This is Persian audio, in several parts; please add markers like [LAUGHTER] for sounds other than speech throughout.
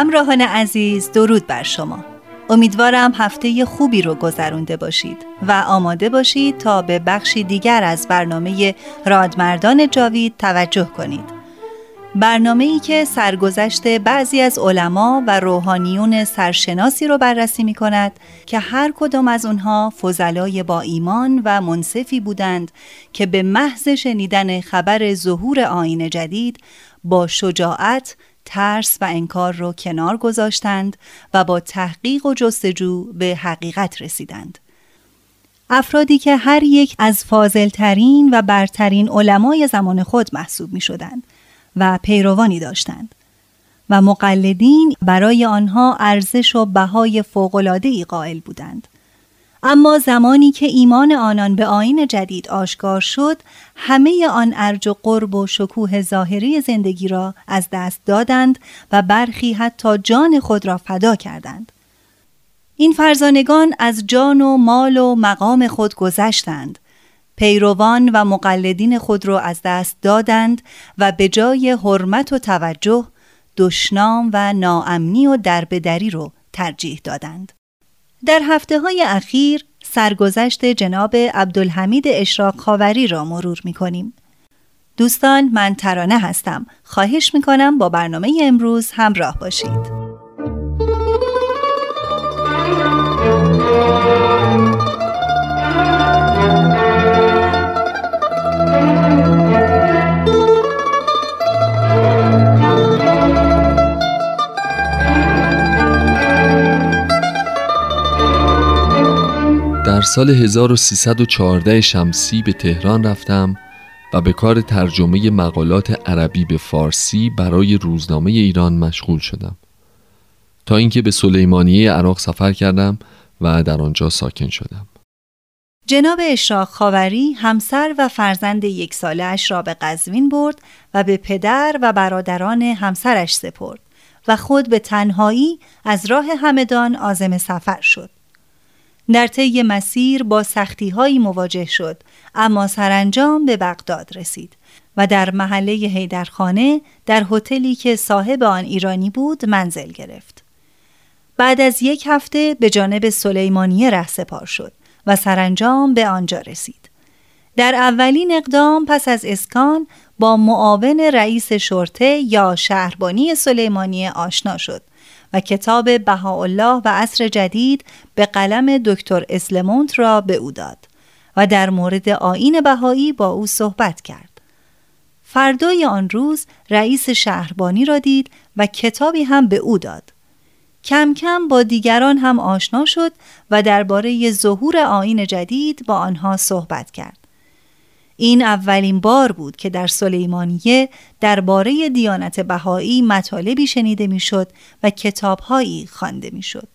همراهان عزیز درود بر شما. امیدوارم هفته خوبی رو گذرونده باشید و آماده باشید تا به بخشی دیگر از برنامه رادمردان جاوید توجه کنید. برنامه ای که سرگذشت بعضی از علما و روحانیون سرشناسی رو بررسی می کند که هر کدام از اونها فضلای با ایمان و منصفی بودند که به محض شنیدن خبر ظهور آین جدید با شجاعت ترس و انکار رو کنار گذاشتند و با تحقیق و جستجو به حقیقت رسیدند. افرادی که هر یک از فاضلترین و برترین علمای زمان خود محسوب می شدند و پیروانی داشتند و مقلدین برای آنها ارزش و بهای فوق‌العاده‌ای قائل بودند. اما زمانی که ایمان آنان به آین جدید آشکار شد همه آن ارج و قرب و شکوه ظاهری زندگی را از دست دادند و برخی حتی جان خود را فدا کردند. این فرزانگان از جان و مال و مقام خود گذشتند. پیروان و مقلدین خود را از دست دادند و به جای حرمت و توجه دشنام و ناامنی و دربدری رو ترجیح دادند. در هفته های اخیر سرگذشت جناب عبدالحمید اشراق خاوری را مرور می کنیم. دوستان من ترانه هستم. خواهش می کنم با برنامه امروز همراه باشید. در سال 1314 شمسی به تهران رفتم و به کار ترجمه مقالات عربی به فارسی برای روزنامه ایران مشغول شدم. تا اینکه به سلیمانیه عراق سفر کردم و در آنجا ساکن شدم. جناب اشراق خاوری همسر و فرزند یک ساله اش را به قزوین برد و به پدر و برادران همسرش سپرد و خود به تنهایی از راه همدان آزم سفر شد. در طی مسیر با سختیهایی مواجه شد اما سرانجام به بغداد رسید و در محله هیدرخانه در هتلی که صاحب آن ایرانی بود منزل گرفت. بعد از یک هفته به جانب سلیمانیه ره سپار شد و سرانجام به آنجا رسید. در اولین اقدام پس از اسکان با معاون رئیس شرطه یا شهربانی سلیمانیه آشنا شد و کتاب بهاءالله و عصر جدید به قلم دکتر اسلمونت را به او داد و در مورد آین بهایی با او صحبت کرد. فردای آن روز رئیس شهربانی را دید و کتابی هم به او داد. کم کم با دیگران هم آشنا شد و درباره ظهور آین جدید با آنها صحبت کرد. این اولین بار بود که در سلیمانیه درباره دیانت بهایی مطالبی شنیده می‌شد و کتابهایی خوانده می‌شد.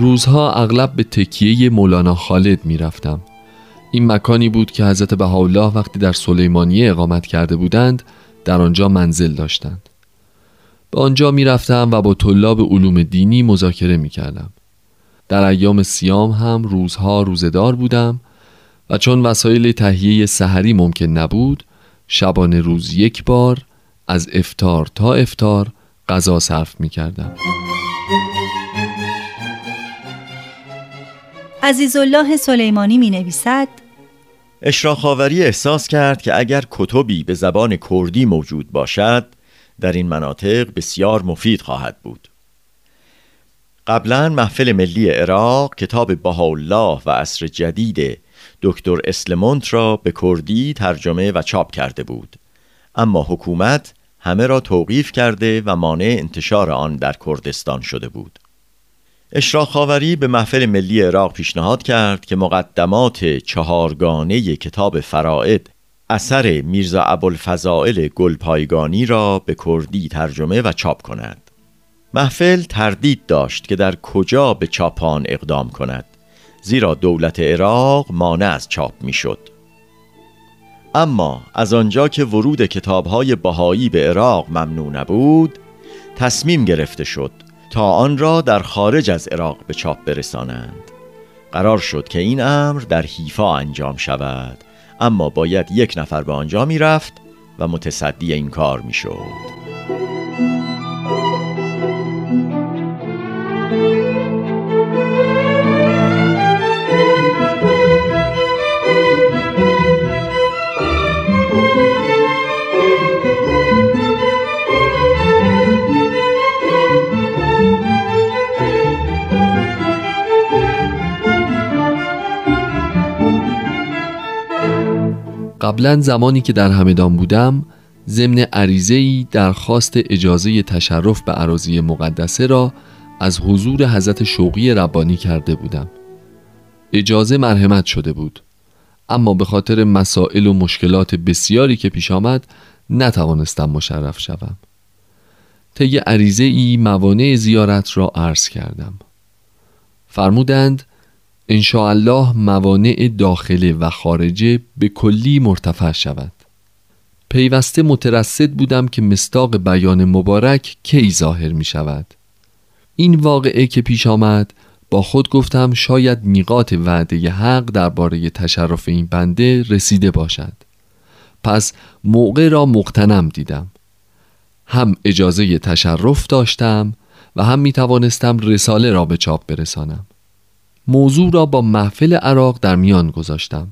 روزها اغلب به تکیه مولانا خالد می رفتم. این مکانی بود که حضرت بهاءالله وقتی در سلیمانیه اقامت کرده بودند در آنجا منزل داشتند. به آنجا می رفتم و با طلاب علوم دینی مذاکره می کردم. در ایام سیام هم روزها روزدار بودم و چون وسایل تهیه سحری ممکن نبود شبانه روز یک بار از افتار تا افتار غذا صرف می کردم. عزیزالله سلیمانی می نویسد اشراخاوری احساس کرد که اگر کتبی به زبان کردی موجود باشد در این مناطق بسیار مفید خواهد بود. قبلا محفل ملی عراق کتاب بهاءالله و عصر جدید دکتر اسلمونت را به کردی ترجمه و چاپ کرده بود. اما حکومت همه را توقیف کرده و مانع انتشار آن در کردستان شده بود. اشراق به محفل ملی عراق پیشنهاد کرد که مقدمات چهارگانه کتاب فرائد اثر میرزا ابوالفضائل گلپایگانی را به کردی ترجمه و چاپ کند محفل تردید داشت که در کجا به چاپان اقدام کند زیرا دولت عراق مانع از چاپ می‌شد. اما از آنجا که ورود کتابهای بهایی به عراق ممنوع نبود تصمیم گرفته شد تا آن را در خارج از عراق به چاپ برسانند. قرار شد که این امر در حیفا انجام شود اما باید یک نفر به آنجا می رفت و متصدی این کار می شد قبلا زمانی که در همدان بودم ضمن عریضه‌ای درخواست اجازه تشرف به عراضی مقدسه را از حضور حضرت شوقی ربانی کرده بودم. اجازه مرحمت شده بود. اما به خاطر مسائل و مشکلات بسیاری که پیش آمد نتوانستم مشرف شوم. طی عریضه ای موانع زیارت را عرض کردم. فرمودند الله موانع داخله و خارجه به کلی مرتفع شود. پیوسته مترصد بودم که مستاق بیان مبارک کی ظاهر می شود. این واقعه که پیش آمد با خود گفتم شاید میقات وعده حق درباره تشرف این بنده رسیده باشد. پس موقع را مقتنم دیدم. هم اجازه تشرف داشتم و هم می توانستم رساله را به چاپ برسانم. موضوع را با محفل عراق در میان گذاشتم.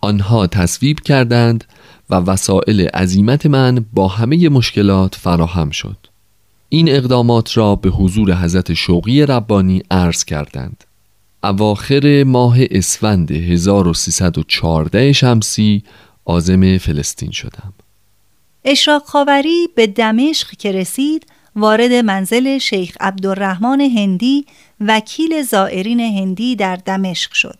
آنها تصویب کردند و وسایل عظیمت من با همه مشکلات فراهم شد. این اقدامات را به حضور حضرت شوقی ربانی عرض کردند. اواخر ماه اسفند 1314 شمسی آزم فلسطین شدم. اشراق خاوری به دمشق که رسید وارد منزل شیخ عبدالرحمن هندی وکیل زائرین هندی در دمشق شد.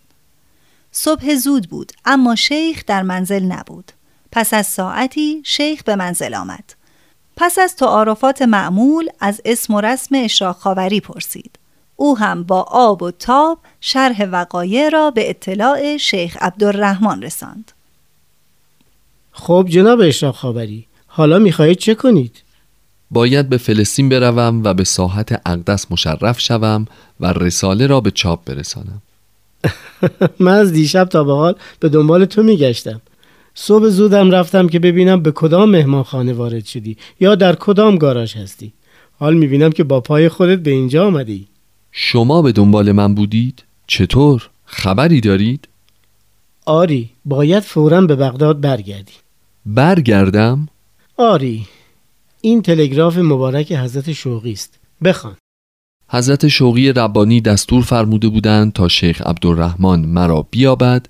صبح زود بود اما شیخ در منزل نبود. پس از ساعتی شیخ به منزل آمد. پس از تعارفات معمول از اسم و رسم اشراق خاوری پرسید. او هم با آب و تاب شرح وقایع را به اطلاع شیخ عبدالرحمن رساند. خب جناب اشراق خاوری حالا می‌خواهید چه کنید؟ باید به فلسطین بروم و به ساحت اقدس مشرف شوم و رساله را به چاپ برسانم [LAUGHS] من از دیشب تا به حال به دنبال تو میگشتم صبح زودم رفتم که ببینم به کدام مهمان خانه وارد شدی یا در کدام گاراژ هستی حال می‌بینم که با پای خودت به اینجا آمدی شما به دنبال من بودید؟ چطور؟ خبری دارید؟ آری باید فورا به بغداد برگردی برگردم؟ آری این تلگراف مبارک حضرت شوقی است. بخوان. حضرت شوقی ربانی دستور فرموده بودند تا شیخ عبدالرحمن مرا بیابد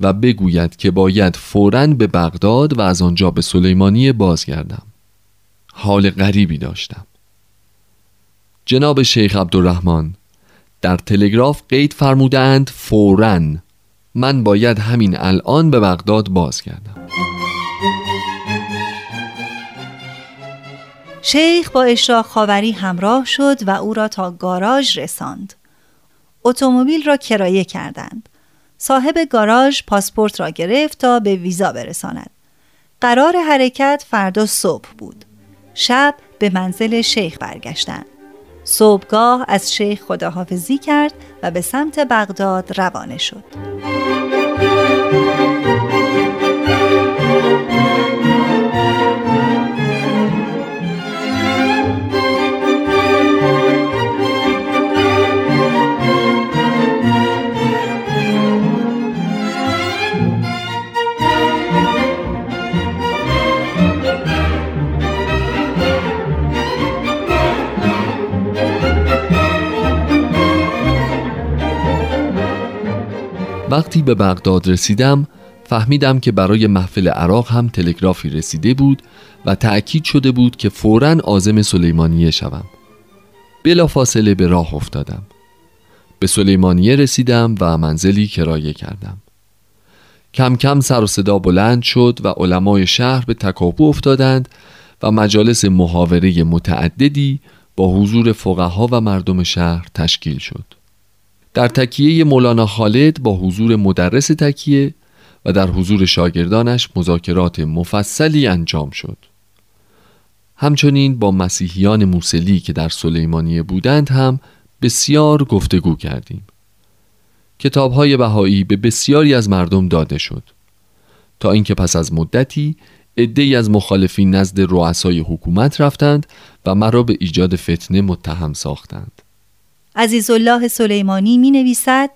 و بگوید که باید فوراً به بغداد و از آنجا به سلیمانی بازگردم. حال غریبی داشتم. جناب شیخ عبدالرحمن در تلگراف قید فرمودند فوراً من باید همین الان به بغداد بازگردم. شیخ با اشراق خاوری همراه شد و او را تا گاراژ رساند. اتومبیل را کرایه کردند. صاحب گاراژ پاسپورت را گرفت تا به ویزا برساند. قرار حرکت فردا صبح بود. شب به منزل شیخ برگشتند. صبحگاه از شیخ خداحافظی کرد و به سمت بغداد روانه شد. وقتی به بغداد رسیدم فهمیدم که برای محفل عراق هم تلگرافی رسیده بود و تأکید شده بود که فوراً آزم سلیمانیه شوم. بلا فاصله به راه افتادم. به سلیمانیه رسیدم و منزلی کرایه کردم. کم کم سر و صدا بلند شد و علمای شهر به تکاپو افتادند و مجالس محاوره متعددی با حضور فقها و مردم شهر تشکیل شد. در تکیه مولانا خالد با حضور مدرس تکیه و در حضور شاگردانش مذاکرات مفصلی انجام شد. همچنین با مسیحیان موسلی که در سلیمانیه بودند هم بسیار گفتگو کردیم. کتابهای بهایی به بسیاری از مردم داده شد. تا اینکه پس از مدتی عدهای از مخالفین نزد رؤسای حکومت رفتند و مرا به ایجاد فتنه متهم ساختند. الله سلیمانی می نویسد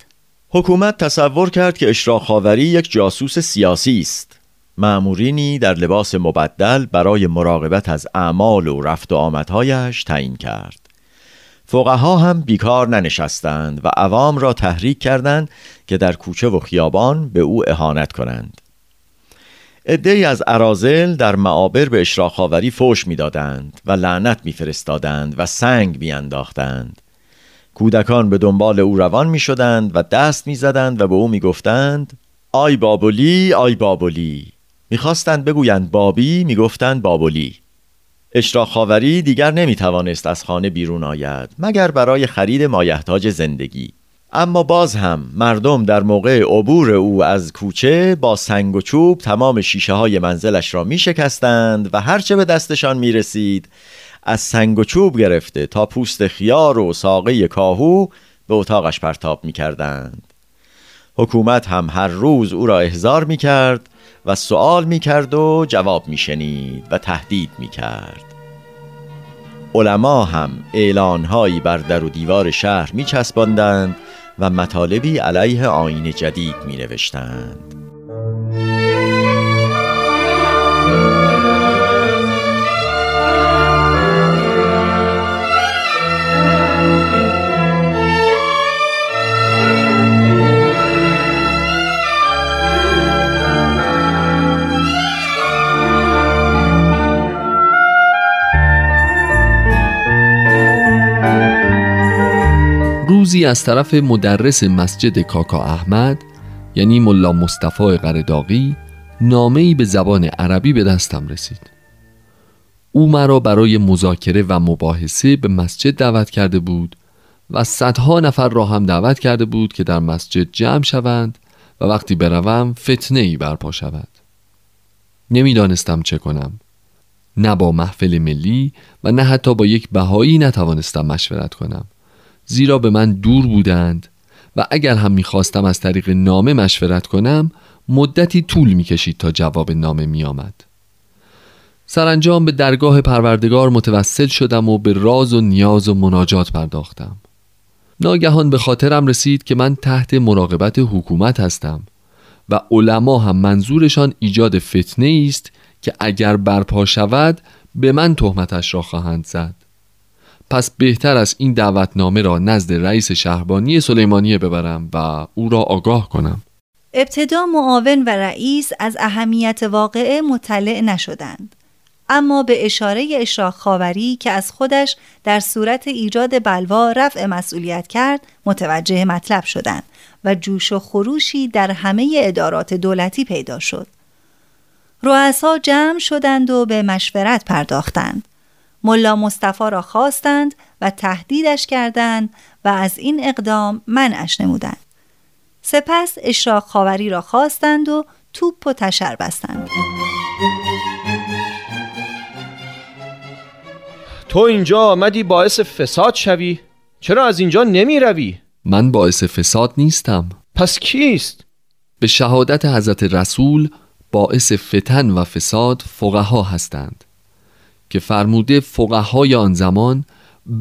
حکومت تصور کرد که اشراق خاوری یک جاسوس سیاسی است. معمورینی در لباس مبدل برای مراقبت از اعمال و رفت و آمدهایش تعیین کرد. فقها هم بیکار ننشستند و عوام را تحریک کردند که در کوچه و خیابان به او اهانت کنند. عدهای از ارازل در معابر به اشراق خاوری فوش می‌دادند و لعنت میفرستادند و سنگ میانداختند. کودکان به دنبال او روان می شدند و دست می زدند و به او می گفتند آی بابلی آی بابلی. می‌خواستند بگویند بابی. می‌گفتند بابلی. اشراق خاوری دیگر نمی توانست از خانه بیرون آید مگر برای خرید مایحتاج زندگی. اما باز هم مردم در موقع عبور او از کوچه با سنگ و چوب تمام شیشه های منزلش را می شکستند و هرچه به دستشان می رسید از سنگ و چوب گرفته تا پوست خیار و ساقه کاهو به اتاقش پرتاب می کردند. حکومت هم هر روز او را احضار می کرد و سوال می کرد و جواب می شنید و تهدید می کرد. علما هم اعلانهایی بر در و دیوار شهر می چسباندند و مطالبی علیه آین جدید می نوشتند. روزی از طرف مدرس مسجد کاکا احمد یعنی ملا مصطفی قرداقی نامه‌ای به زبان عربی به دستم رسید. او مرا برای مذاکره و مباحثه به مسجد دعوت کرده بود و صدها نفر را هم دعوت کرده بود که در مسجد جمع شوند و وقتی بروم فتنه ای برپا شود. نمی‌دانستم چه کنم. نه با محفل ملی و نه حتی با یک بهایی نتوانستم مشورت کنم. زیرا به من دور بودند و اگر هم می‌خواستم از طریق نامه مشورت کنم مدتی طول می‌کشید تا جواب نامه میآمد. سرانجام به درگاه پروردگار متوسل شدم و به راز و نیاز و مناجات پرداختم. ناگهان به خاطرم رسید که من تحت مراقبت حکومت هستم و علما هم منظورشان ایجاد فتنه است که اگر برپا شود به من تهمتش را خواهند زد. پس بهتر است این دعوتنامه را نزد رئیس شهربانی سلیمانیه ببرم و او را آگاه کنم. ابتدا معاون و رئیس از اهمیت واقعه مطلع نشدند. اما به اشاره اشراق خاوری که از خودش در صورت ایجاد بلوا رفع مسئولیت کرد متوجه مطلب شدند و جوش و خروشی در همه ادارات دولتی پیدا شد. رؤسا جمع شدند و به مشورت پرداختند. ملا مصطفی را خواستند و تهدیدش کردند و از این اقدام منعش نمودند. سپس اشراق خاوری را خواستند و توپ و تشر بستند. تو اینجا آمدی باعث فساد شوی؟ چرا از اینجا نمی روی؟ من باعث فساد نیستم پس کیست؟ به شهادت حضرت رسول باعث فتن و فساد فقها هستند که فرموده فقهای آن زمان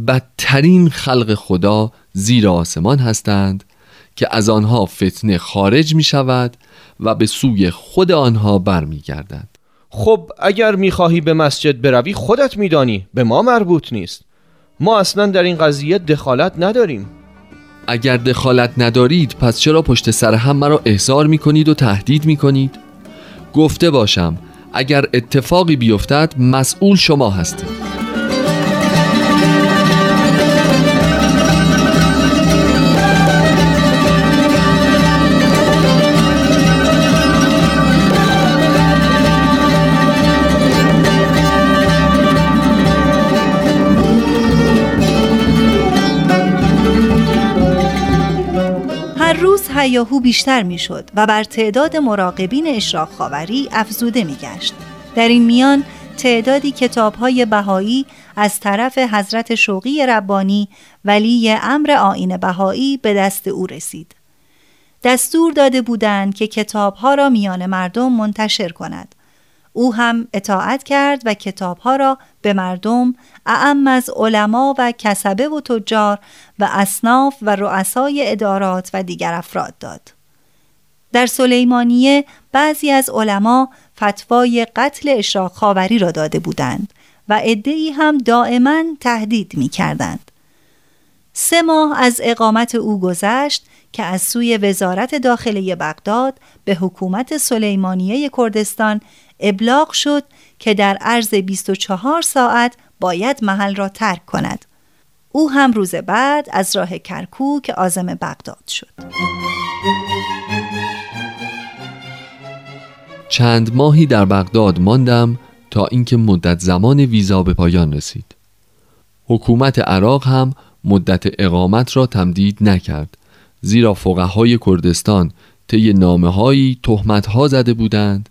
بدترین خلق خدا زیر آسمان هستند که از آنها فتنه خارج می شود و به سوی خود آنها برمی گردد خب اگر می‌خواهی به مسجد بروی خودت میدانی به ما مربوط نیست. ما اصلا در این قضیه دخالت نداریم. اگر دخالت ندارید پس چرا پشت سر هم مرا احضار می کنید و تهدید می کنید؟ گفته باشم اگر اتفاقی بیفتد مسئول شما هستید. هیاهو بیشتر می‌شد و بر تعداد مراقبین اشراق خاوری افزوده میگشت. در این میان تعدادی کتابهای بهایی از طرف حضرت شوقی ربانی ولی امر آین بهایی به دست او رسید. دستور داده بودند که کتابها را میان مردم منتشر کند. او هم اطاعت کرد و کتابها را به مردم اعم از علما و کسبه و تجار و اصناف و رؤسای ادارات و دیگر افراد داد. در سلیمانیه بعضی از علما فتوای قتل اشراق خاوری را داده بودند و عدهای هم دائما تهدید می کردند. سه ماه از اقامت او گذشت که از سوی وزارت داخله بغداد به حکومت سلیمانیه کردستان ابلاغ شد که در عرض 24 ساعت باید محل را ترک کند. او هم روز بعد از راه کرکوک آزم بغداد شد. چند ماهی در بغداد ماندم تا اینکه مدت زمان ویزا به پایان رسید. حکومت عراق هم مدت اقامت را تمدید نکرد زیرا فقهای کردستان طی نامه هایی تهمت ها زده بودند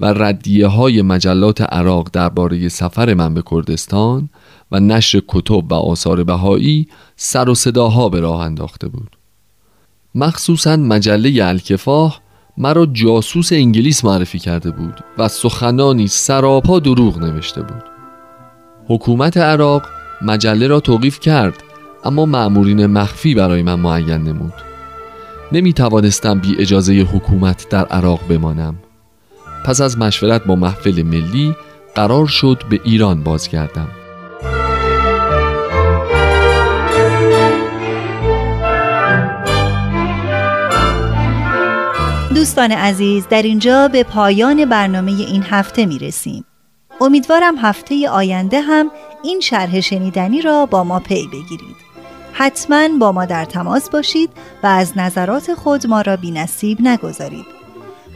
و ردیه های مجلات عراق درباره سفر من به کردستان و نشر کتب و آثار بهایی سر و صداها به راه انداخته بود. مخصوصا مجله الکفاه مرا جاسوس انگلیس معرفی کرده بود و سخنانی سراپا دروغ نوشته بود. حکومت عراق مجله را توقیف کرد اما معمورین مخفی برای من معین نمود. نمی توانستم بی اجازه حکومت در عراق بمانم. پس از مشورت با محفل ملی قرار شد به ایران بازگردم دوستان عزیز در اینجا به پایان برنامه این هفته می رسیم. امیدوارم هفته آینده هم این شرح شنیدنی را با ما پی بگیرید. حتما با ما در تماس باشید و از نظرات خود ما را بی نصیب نگذارید.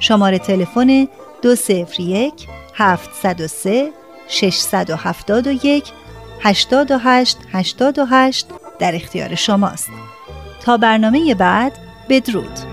شماره تلفن دو سفر یک هفت صد و سه ششصد و هفتاد و یک هشتاد و هشت هشتاد و هشت در اختیار شماست. تا برنامه بعد بدرود.